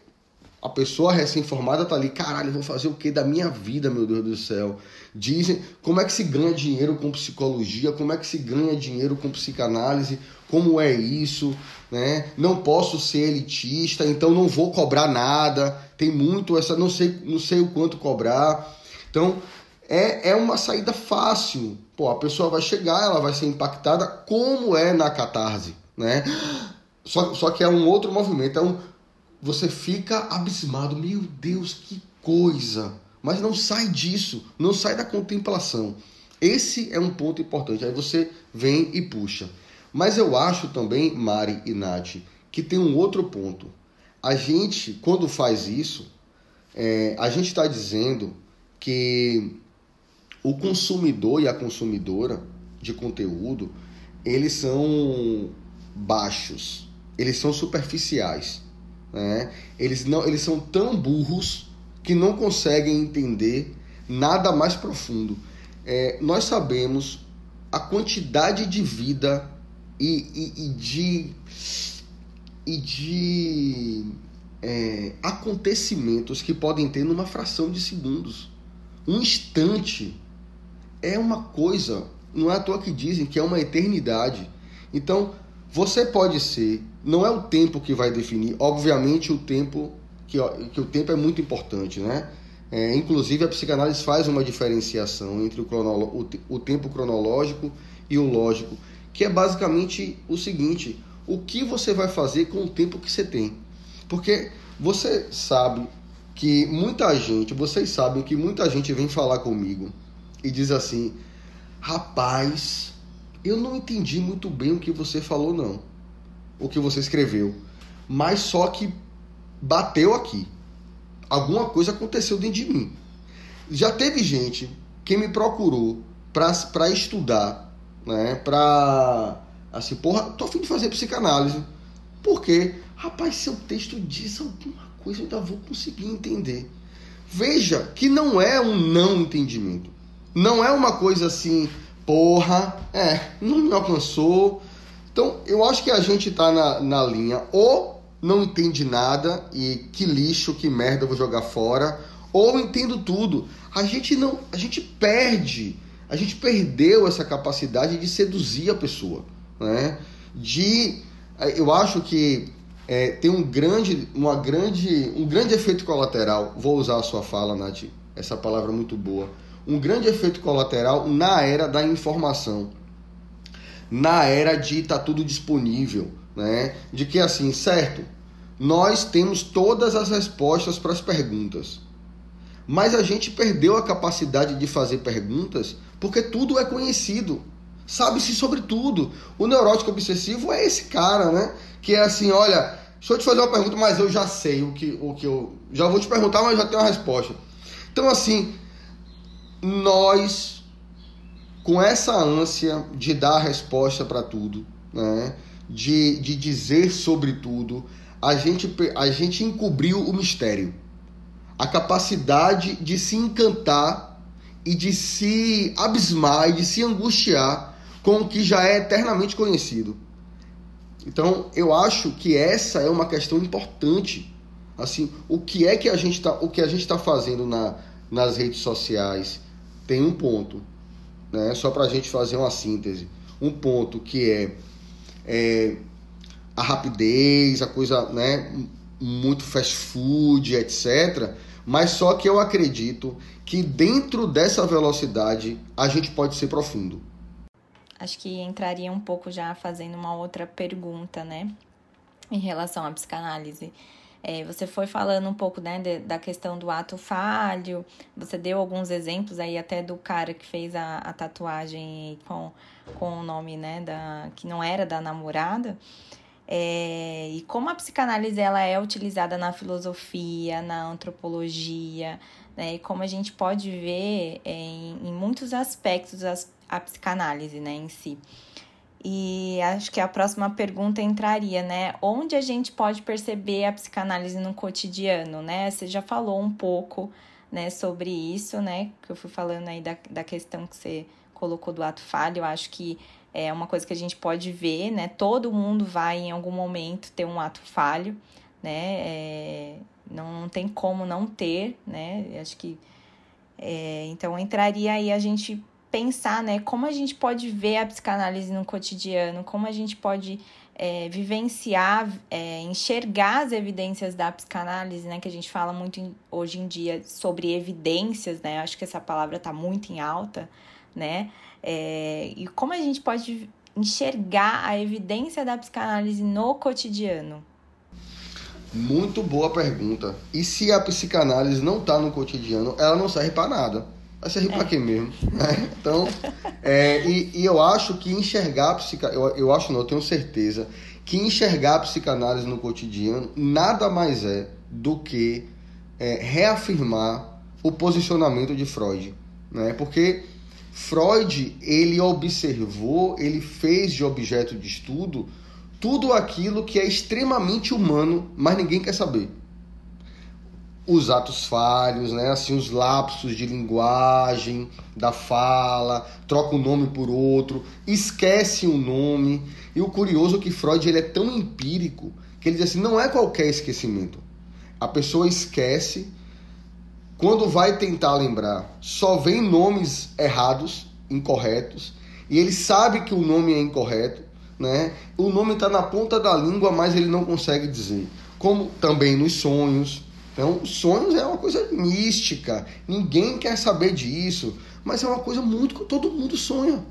a pessoa recém-formada tá ali, caralho, vou fazer o que da minha vida, meu Deus do céu? Dizem como é que se ganha dinheiro com psicologia, como é que se ganha dinheiro com psicanálise, como é isso, né? Não posso ser elitista, então não vou cobrar nada. Tem muito essa, não sei, não sei o quanto cobrar. Então, é, é uma saída fácil. Pô, a pessoa vai chegar, ela vai ser impactada como é na catarse, né? Só, só que é um outro movimento, é um você fica abismado. Meu Deus, que coisa! Mas não sai disso, não sai da contemplação. Esse é um ponto importante. Aí você vem e puxa. Mas eu acho também, Mari e Nath, que tem um outro ponto. A gente, quando faz isso, é, a gente está dizendo que o consumidor e a consumidora de conteúdo, eles são baixos, eles são superficiais. Né? Eles, não, eles são tão burros que não conseguem entender nada mais profundo. É, nós sabemos a quantidade de vida e, e, e de, e de é, acontecimentos que podem ter numa fração de segundos. Um instante é uma coisa, não é à toa que dizem que é uma eternidade. Então, você pode ser, não é o tempo que vai definir, obviamente o tempo que, que o tempo é muito importante, né? É, inclusive a psicanálise faz uma diferenciação entre o, o, o tempo cronológico e o lógico, que é basicamente o seguinte: o que você vai fazer com o tempo que você tem? Porque você sabe que muita gente, vocês sabem que muita gente vem falar comigo e diz assim: rapaz, eu não entendi muito bem o que você falou, não. O que você escreveu. Mas só que bateu aqui. Alguma coisa aconteceu dentro de mim. Já teve gente que me procurou para estudar, né? Pra. Assim, porra, tô afim de fazer psicanálise. Por quê? Rapaz, seu texto diz alguma coisa, eu ainda vou conseguir entender. Veja que não é um não entendimento. Não é uma coisa assim, porra, é, não me alcançou. Então, eu acho que a gente tá na, na linha ou não entende nada e que lixo, que merda vou jogar fora, ou entendo tudo. A gente não, a gente perde, a gente perdeu essa capacidade de seduzir a pessoa, né? De, eu acho que é, tem um grande, uma grande, um grande efeito colateral. Vou usar a sua fala, Nath, essa palavra é muito boa um grande efeito colateral na era da informação, na era de tá tudo disponível, né? De que assim, certo? Nós temos todas as respostas para as perguntas. Mas a gente perdeu a capacidade de fazer perguntas porque tudo é conhecido. Sabe-se sobre tudo. O neurótico obsessivo é esse cara, né? Que é assim, olha, deixa eu te fazer uma pergunta, mas eu já sei o que, o que eu. Já vou te perguntar, mas já tenho a resposta. Então, assim, nós, com essa ânsia de dar resposta para tudo, né? de, de dizer sobre tudo, a gente, a gente encobriu o mistério. A capacidade de se encantar e de se abismar e de se angustiar com o que já é eternamente conhecido. Então, eu acho que essa é uma questão importante. Assim, o que é que a gente está, o que a gente está fazendo na, nas redes sociais, tem um ponto, né? Só para a gente fazer uma síntese. Um ponto que é, é a rapidez, a coisa, né? Muito fast food, etc. Mas só que eu acredito que dentro dessa velocidade a gente pode ser profundo. Acho que entraria um pouco já fazendo uma outra pergunta, né? Em relação à psicanálise. É, você foi falando um pouco né, de, da questão do ato falho, você deu alguns exemplos aí até do cara que fez a, a tatuagem com, com o nome né, da, que não era da namorada. É, e como a psicanálise ela é utilizada na filosofia, na antropologia, né, e como a gente pode ver é, em, em muitos aspectos as, a psicanálise né, em si. E acho que a próxima pergunta entraria, né? Onde a gente pode perceber a psicanálise no cotidiano, né? Você já falou um pouco né, sobre isso, né, que eu fui falando aí da, da questão que você colocou do ato falho, eu acho que é uma coisa que a gente pode ver, né, todo mundo vai em algum momento ter um ato falho, né, é, não, tem como não ter, né, acho que, é, então entraria aí a gente pensar, né, como a gente pode ver a psicanálise no cotidiano, como a gente pode é, vivenciar, é, enxergar as evidências da psicanálise, né? Que a gente fala muito em, hoje em dia sobre evidências, né? Acho que essa palavra está muito em alta, né? É, e como a gente pode enxergar a evidência da psicanálise no cotidiano? Muito boa pergunta. E se a psicanálise não está no cotidiano, ela não serve para nada. Vai servir é. para quê mesmo? Né? então, é, e, e, eu acho que enxergar a psicanálise, eu, eu acho não, eu tenho certeza, que enxergar a psicanálise no cotidiano nada mais é do que é, reafirmar o posicionamento de Freud. Né? Porque Freud, ele observou, ele fez de objeto de estudo tudo aquilo que é extremamente humano, mas ninguém quer saber os atos falhos, né? Assim, os lapsos de linguagem, da fala, troca um nome por outro, esquece um nome. E o curioso é que Freud ele é tão empírico que ele diz assim, não é qualquer esquecimento. A pessoa esquece, quando vai tentar lembrar, só vem nomes errados, incorretos, e ele sabe que o nome é incorreto, né? O nome está na ponta da língua, mas ele não consegue dizer. Como também nos sonhos, então, sonhos é uma coisa mística, ninguém quer saber disso, mas é uma coisa muito que todo mundo sonha.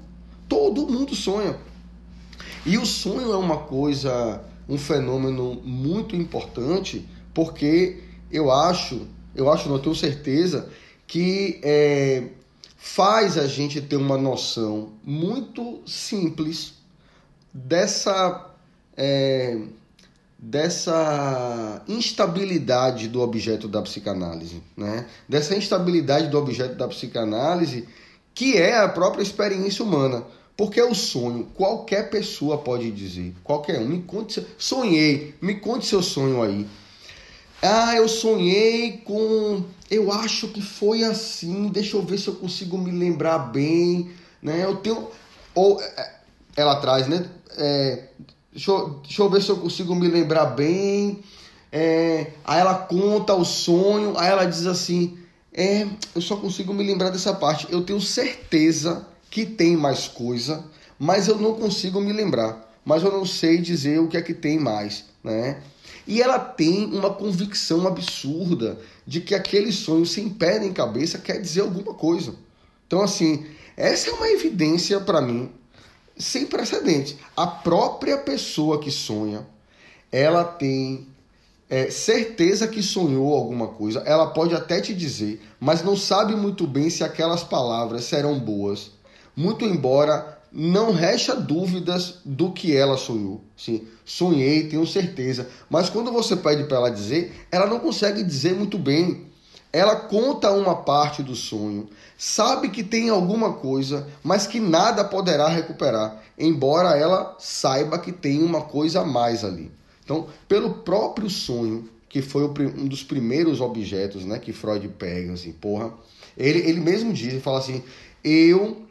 Todo mundo sonha. E o sonho é uma coisa, um fenômeno muito importante, porque eu acho, eu acho, não tenho certeza, que é, faz a gente ter uma noção muito simples dessa. É, dessa instabilidade do objeto da psicanálise, né? Dessa instabilidade do objeto da psicanálise, que é a própria experiência humana. Porque o sonho, qualquer pessoa pode dizer, qualquer um, me conte, sonhei, me conte seu sonho aí. Ah, eu sonhei com, eu acho que foi assim, deixa eu ver se eu consigo me lembrar bem, né? Eu tenho, ou é, ela traz, né? É, Deixa eu, deixa eu ver se eu consigo me lembrar bem. É, aí ela conta o sonho, aí ela diz assim: É, eu só consigo me lembrar dessa parte. Eu tenho certeza que tem mais coisa, mas eu não consigo me lembrar. Mas eu não sei dizer o que é que tem mais, né? E ela tem uma convicção absurda de que aquele sonho sem pé nem cabeça quer dizer alguma coisa. Então, assim, essa é uma evidência para mim sem precedentes. A própria pessoa que sonha, ela tem é, certeza que sonhou alguma coisa, ela pode até te dizer, mas não sabe muito bem se aquelas palavras serão boas. Muito embora não resta dúvidas do que ela sonhou. Sim, sonhei, tenho certeza. Mas quando você pede para ela dizer, ela não consegue dizer muito bem. Ela conta uma parte do sonho, sabe que tem alguma coisa, mas que nada poderá recuperar, embora ela saiba que tem uma coisa a mais ali. Então, pelo próprio sonho, que foi um dos primeiros objetos né, que Freud pega, assim, porra, ele, ele mesmo diz, ele fala assim, eu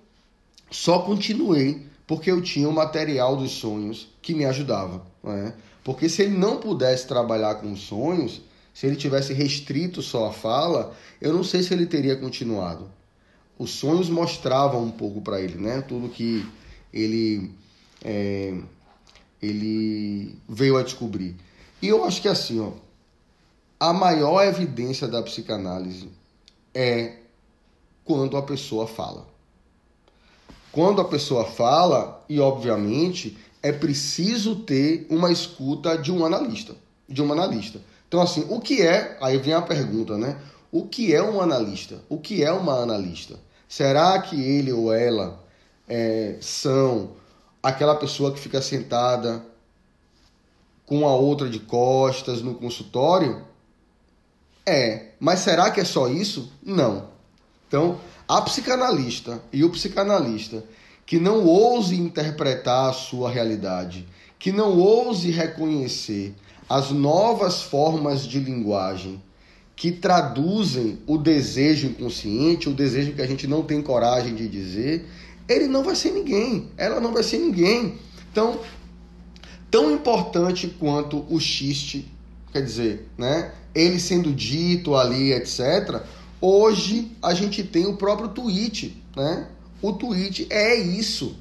só continuei porque eu tinha o material dos sonhos que me ajudava. Né? Porque se ele não pudesse trabalhar com sonhos, se ele tivesse restrito só a fala, eu não sei se ele teria continuado. Os sonhos mostravam um pouco para ele, né? Tudo que ele é, ele veio a descobrir. E eu acho que assim, ó, a maior evidência da psicanálise é quando a pessoa fala. Quando a pessoa fala, e obviamente é preciso ter uma escuta de um analista, de um analista. Então, assim, o que é. Aí vem a pergunta, né? O que é um analista? O que é uma analista? Será que ele ou ela é, são aquela pessoa que fica sentada com a outra de costas no consultório? É, mas será que é só isso? Não. Então, a psicanalista e o psicanalista que não ouse interpretar a sua realidade, que não ouse reconhecer as novas formas de linguagem que traduzem o desejo inconsciente, o desejo que a gente não tem coragem de dizer, ele não vai ser ninguém, ela não vai ser ninguém. Então, tão importante quanto o xiste, quer dizer, né? Ele sendo dito ali, etc. Hoje a gente tem o próprio tweet, né? O tweet é isso.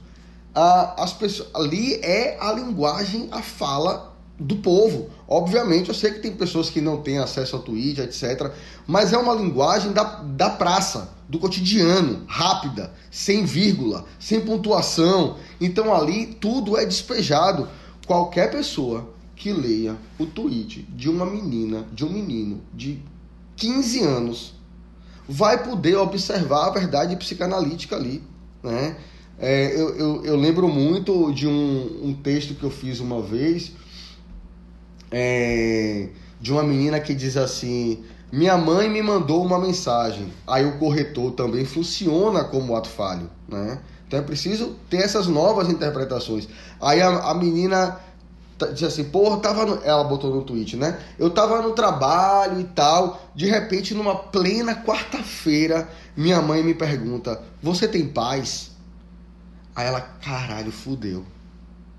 as pessoas, ali é a linguagem, a fala do povo. Obviamente, eu sei que tem pessoas que não têm acesso ao tweet, etc. Mas é uma linguagem da, da praça, do cotidiano, rápida, sem vírgula, sem pontuação. Então ali tudo é despejado. Qualquer pessoa que leia o tweet de uma menina, de um menino de 15 anos, vai poder observar a verdade psicanalítica ali. Né? É, eu, eu, eu, lembro muito de um, um texto que eu fiz uma vez é, de uma menina que diz assim: Minha mãe me mandou uma mensagem. Aí o corretor também funciona como ato falho, né? Então é preciso ter essas novas interpretações. Aí a, a menina diz assim, porra, tava no... ela botou no tweet, né? Eu tava no trabalho e tal, de repente numa plena quarta-feira, minha mãe me pergunta: "Você tem paz?" Aí ela, caralho, fudeu.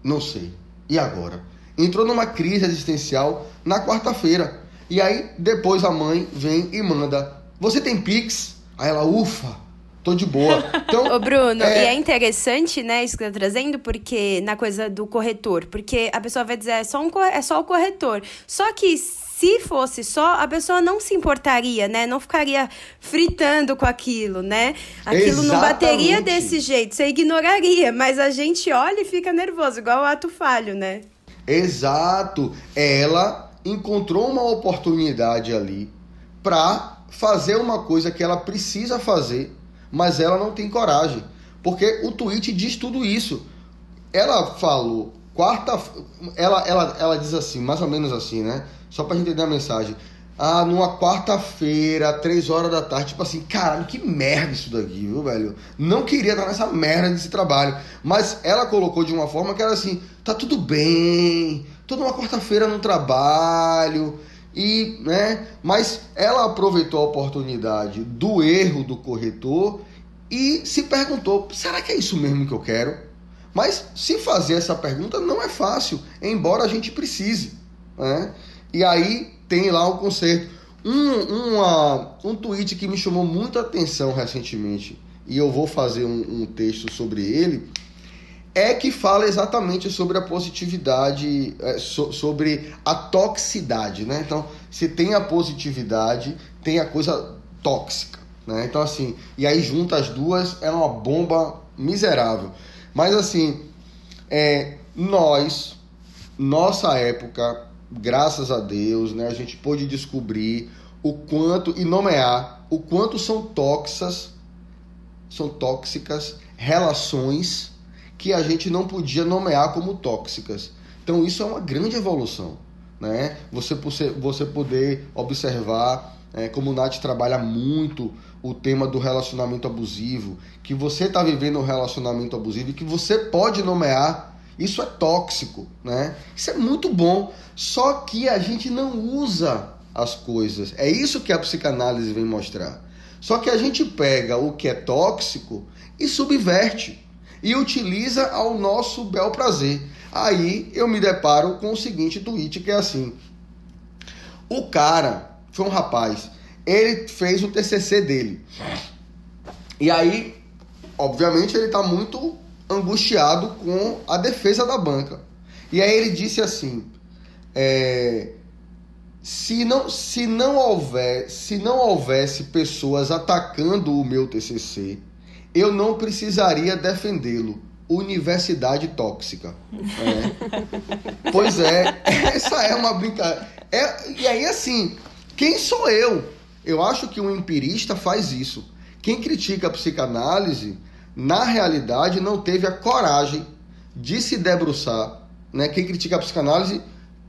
Não sei. E agora? Entrou numa crise existencial na quarta-feira. E aí depois a mãe vem e manda: Você tem Pix? Aí ela, ufa, tô de boa. [LAUGHS] Então, Ô, Bruno, é... e é interessante, né, isso que você tá trazendo, porque na coisa do corretor, porque a pessoa vai dizer, é só, um, é só o corretor. Só que se fosse só, a pessoa não se importaria, né? Não ficaria fritando com aquilo, né? Aquilo Exatamente. não bateria desse jeito, você ignoraria, mas a gente olha e fica nervoso, igual o ato falho, né? Exato. Ela encontrou uma oportunidade ali para fazer uma coisa que ela precisa fazer, mas ela não tem coragem. Porque o tweet diz tudo isso. Ela falou, quarta. Ela, ela, ela diz assim, mais ou menos assim, né? Só gente entender a mensagem. Ah, numa quarta-feira, três horas da tarde, tipo assim, caralho, que merda isso daqui, viu, velho? Não queria estar nessa merda desse trabalho. Mas ela colocou de uma forma que era assim, tá tudo bem, toda uma quarta-feira no trabalho, e, né? Mas ela aproveitou a oportunidade do erro do corretor e se perguntou: será que é isso mesmo que eu quero? Mas se fazer essa pergunta não é fácil, embora a gente precise, né? E aí tem lá o conserto. Um, uma, um tweet que me chamou muita atenção recentemente, e eu vou fazer um, um texto sobre ele, é que fala exatamente sobre a positividade, é, so, sobre a toxicidade, né? Então, se tem a positividade, tem a coisa tóxica, né? Então, assim, e aí junta as duas, é uma bomba miserável. Mas, assim, é, nós, nossa época, graças a Deus, né, a gente pôde descobrir o quanto e nomear o quanto são tóxicas, são tóxicas relações que a gente não podia nomear como tóxicas. Então isso é uma grande evolução, né? Você você poder observar é, como o Nath trabalha muito o tema do relacionamento abusivo, que você está vivendo um relacionamento abusivo e que você pode nomear isso é tóxico, né? Isso é muito bom, só que a gente não usa as coisas. É isso que a psicanálise vem mostrar. Só que a gente pega o que é tóxico e subverte e utiliza ao nosso bel prazer. Aí eu me deparo com o seguinte tweet que é assim: O cara foi um rapaz, ele fez o TCC dele. E aí, obviamente, ele está muito angustiado com a defesa da banca. E aí ele disse assim: é, se não se não houver se não houvesse pessoas atacando o meu TCC, eu não precisaria defendê-lo. Universidade tóxica. É. pois é, [LAUGHS] essa é uma brincadeira. É, e aí assim, quem sou eu? Eu acho que um empirista faz isso. Quem critica a psicanálise na realidade, não teve a coragem de se debruçar, né? Quem critica a psicanálise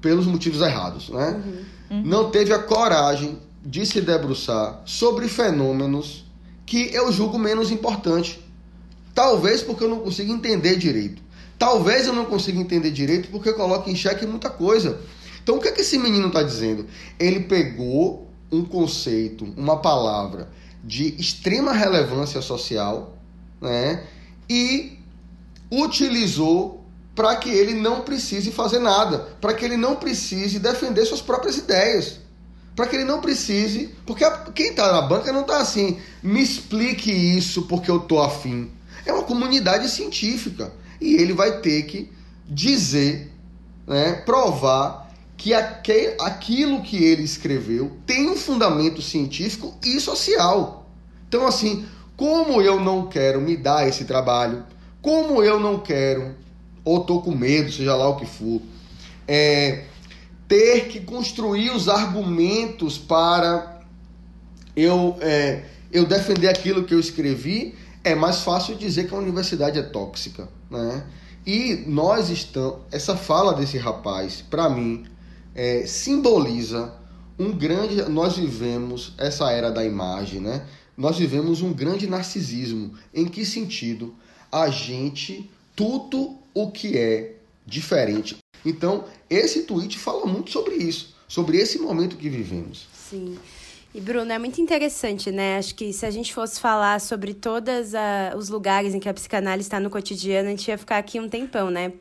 pelos motivos errados, né? Uhum. Uhum. Não teve a coragem de se debruçar sobre fenômenos que eu julgo menos importante. Talvez porque eu não consigo entender direito. Talvez eu não consiga entender direito porque coloca em xeque muita coisa. Então o que, é que esse menino está dizendo? Ele pegou um conceito, uma palavra de extrema relevância social, né? E utilizou para que ele não precise fazer nada, para que ele não precise defender suas próprias ideias, para que ele não precise, porque quem está na banca não está assim, me explique isso porque eu tô afim. É uma comunidade científica e ele vai ter que dizer, né, provar que aquele, aquilo que ele escreveu tem um fundamento científico e social. Então, assim, como eu não quero me dar esse trabalho, como eu não quero, ou estou com medo, seja lá o que for, é, ter que construir os argumentos para eu, é, eu defender aquilo que eu escrevi, é mais fácil dizer que a universidade é tóxica, né? E nós estamos, essa fala desse rapaz, para mim, é, simboliza um grande. Nós vivemos essa era da imagem, né? Nós vivemos um grande narcisismo. Em que sentido? A gente, tudo o que é diferente. Então, esse tweet fala muito sobre isso, sobre esse momento que vivemos. Sim. E Bruno, é muito interessante, né? Acho que se a gente fosse falar sobre todos os lugares em que a psicanálise está no cotidiano, a gente ia ficar aqui um tempão, né?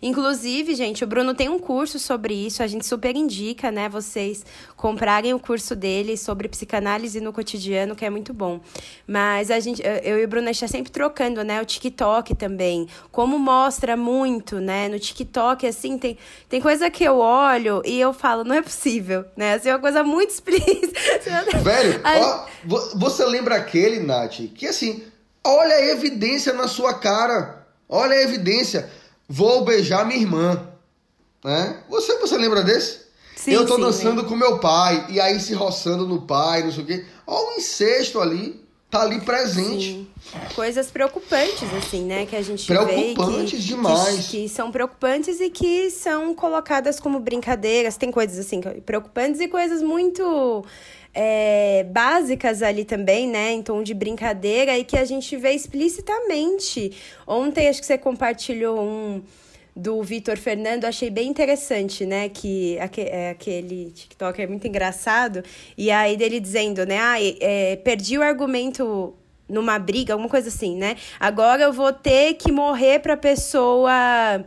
Inclusive, gente, o Bruno tem um curso sobre isso, a gente super indica, né? Vocês comprarem o curso dele sobre psicanálise no cotidiano, que é muito bom. Mas a gente, eu e o Bruno, a gente tá sempre trocando, né? O TikTok também. Como mostra muito, né? No TikTok, assim, tem, tem coisa que eu olho e eu falo, não é possível, né? Assim, é uma coisa muito [LAUGHS] explícita. [LAUGHS] Velho, ó, você lembra aquele, Nath, que assim, olha a evidência na sua cara. Olha a evidência. Vou beijar minha irmã. Né? Você, você lembra desse? Sim, eu tô sim, dançando com meu pai, e aí se roçando no pai, não sei o quê. Olha o incesto ali. Tá ali presente. Sim. Coisas preocupantes, assim, né? Que a gente preocupantes vê. Que, demais. Que, que, são preocupantes e que são colocadas como brincadeiras. Tem coisas, assim, preocupantes e coisas muito é, básicas ali também, né, em tom de brincadeira e que a gente vê explicitamente. Ontem acho que você compartilhou um do Vitor Fernando, achei bem interessante, né? Que é, aquele TikTok é muito engraçado. E aí dele dizendo, né? Ah, é, perdi o argumento numa briga, alguma coisa assim, né? Agora eu vou ter que morrer pra pessoa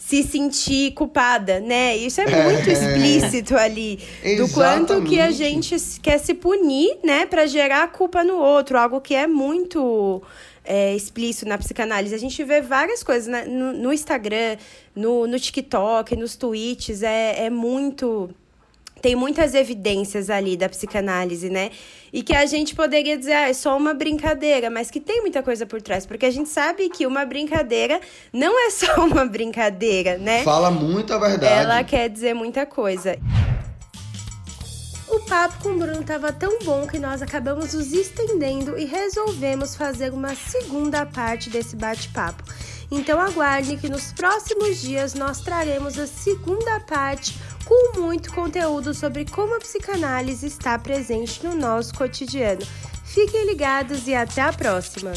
se sentir culpada, né? Isso é muito é. explícito ali do quanto que a gente quer se punir, né, para gerar culpa no outro, algo que é muito é, explícito na psicanálise. A gente vê várias coisas né? no, no, Instagram, no, no TikTok, nos tweets, é, é muito tem muitas evidências ali da psicanálise, né? E que a gente poderia dizer, ah, é só uma brincadeira, mas que tem muita coisa por trás, porque a gente sabe que uma brincadeira não é [LAUGHS] só uma brincadeira, né? Fala muita verdade. Ela quer dizer muita coisa. O papo com o Bruno estava tão bom que nós acabamos nos estendendo e resolvemos fazer uma segunda parte desse bate-papo. Então aguarde que nos próximos dias nós traremos a segunda parte com muito conteúdo sobre como a psicanálise está presente no nosso cotidiano. Fiquem ligados e até a próxima!